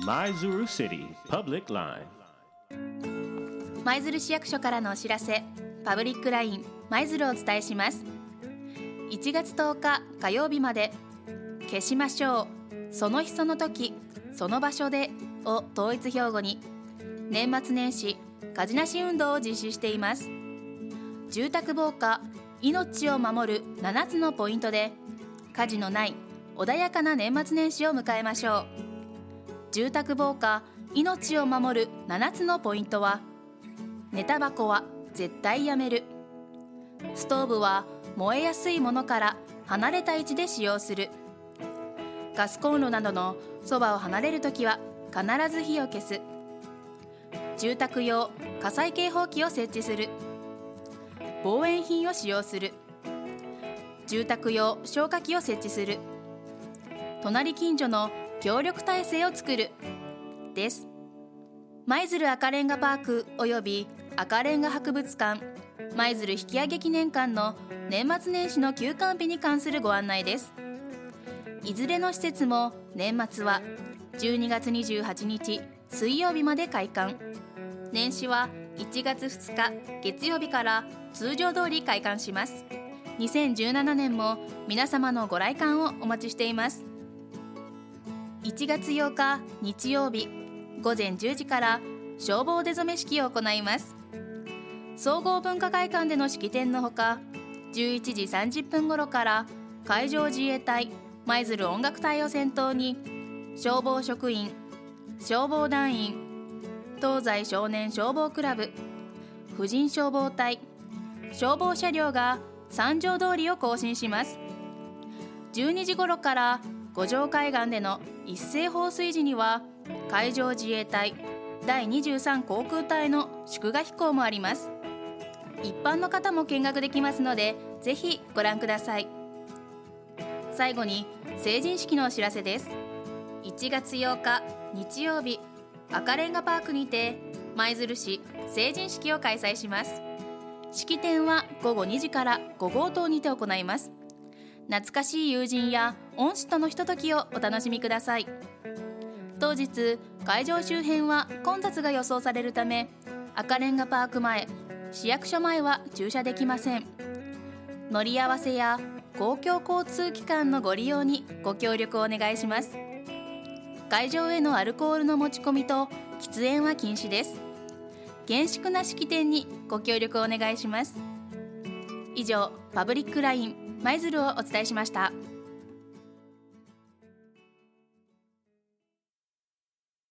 舞鶴 City Public Line. 舞鶴市役所からのお知らせパブリックライン舞鶴をお伝えします。1月10日火曜日まで消しましょう。その日その時その場所でを統一標語に年末年始火事なし運動を実施しています。住宅防火命を守る7つのポイントで火事のない穏やかな年末年始を迎えましょう。住宅防火命を守る7つのポイントは寝タバコは絶対やめる。ストーブは燃えやすいものから離れた位置で使用する。ガスコンロなどのそばを離れるときは必ず火を消す。住宅用火災警報器を設置する。防煙品を使用する。住宅用消火器を設置する。隣近所の協力体制を作る。です。舞鶴赤レンガパークおよび赤レンガ博物館舞鶴引き上げ記念館の年末年始の休館日に関するご案内です。いずれの施設も年末は12月28日水曜日まで開館。年始は1月2日月曜日から通常通り開館します。2017年も皆様のご来館をお待ちしています。1月8日日曜日午前10時から消防出初め式を行います。総合文化会館での式典のほか11時30分頃から海上自衛隊舞鶴音楽隊を先頭に消防職員消防団員東西少年消防クラブ婦人消防隊消防車両が三条通りを行進します。12時頃から五条海岸での一斉放水時には海上自衛隊第23航空隊の祝賀飛行もあります。一般の方も見学できますのでぜひご覧ください。最後に成人式のお知らせです。1月8日日曜日赤レンガパークにて舞鶴市成人式を開催します。式典は午後2時から5号棟にて行います。懐かしい友人や恩師とのひとときをお楽しみください。当日会場周辺は混雑が予想されるため赤レンガパーク前市役所前は駐車できません。乗り合わせや公共交通機関のご利用にご協力をお願いします。会場へのアルコールの持ち込みと喫煙は禁止です。厳粛な式典にご協力をお願いします。以上パブリックライン。舞鶴をお伝えしました。